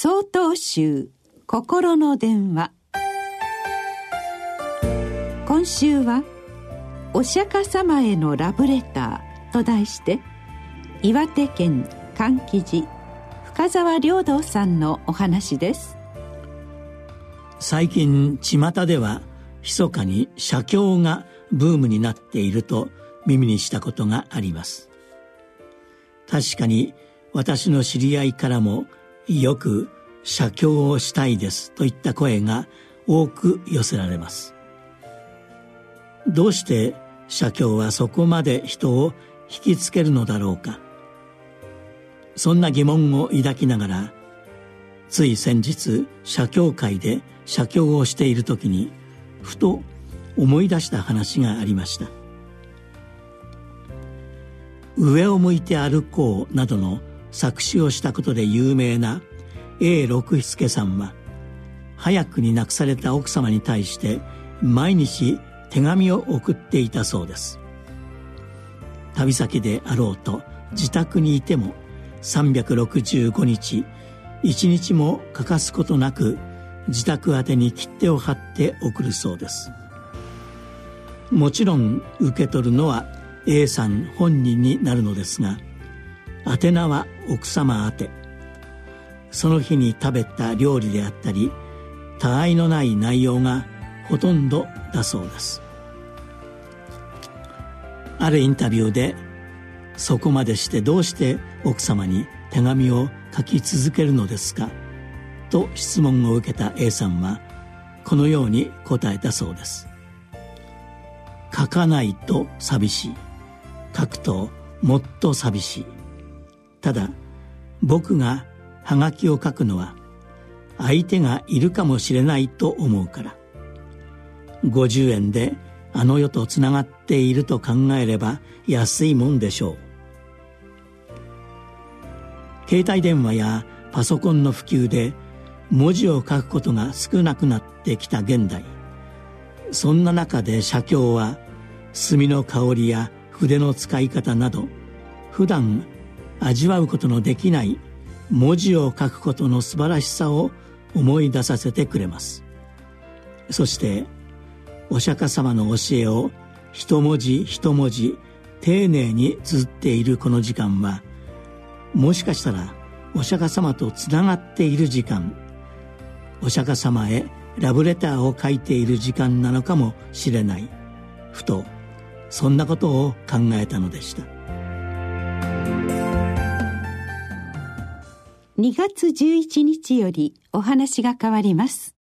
総統集心の電話。今週は「お釈迦様へのラブレター」と題して岩手県柑橘寺深沢良道さんのお話です。最近巷では密かに写経がブームになっていると耳にしたことがあります。確かに私の知り合いからもよく写経をしたいですといった声が多く寄せられます。どうして写経はそこまで人を引きつけるのだろうか。そんな疑問を抱きながらつい先日写経会で写経をしている時にふと思い出した話がありました「上を向いて歩こう」などの作詞をしたことで有名な A 六助さんは早くに亡くされた奥様に対して毎日手紙を送っていたそうです。旅先であろうと自宅にいても365日一日も欠かすことなく自宅宛に切手を貼って送るそうです。もちろん受け取るのは A さん本人になるのですが宛名は奥様宛て。その日に食べた料理であったり他愛のない内容がほとんどだそうです。あるインタビューでそこまでしてどうして奥様に手紙を書き続けるのですか？と質問を受けた A さんはこのように答えたそうです書かないと寂しい書くともっと寂しいただ僕がハガキを書くのは相手がいるかもしれないと思うから。50円であの世とつながっていると考えれば安いもんでしょう。携帯電話やパソコンの普及で文字を書くことが少なくなってきた現代。そんな中で写経は墨の香りや筆の使い方など普段味わうことのできない文字を書くことの素晴らしさを思い出させてくれます。そしてお釈迦様の教えを一文字一文字丁寧に綴っているこの時間はもしかしたらお釈迦様とつながっている時間お釈迦様へラブレターを書いている時間なのかもしれない。ふとそんなことを考えたのでした。2月11日よりお話が変わります。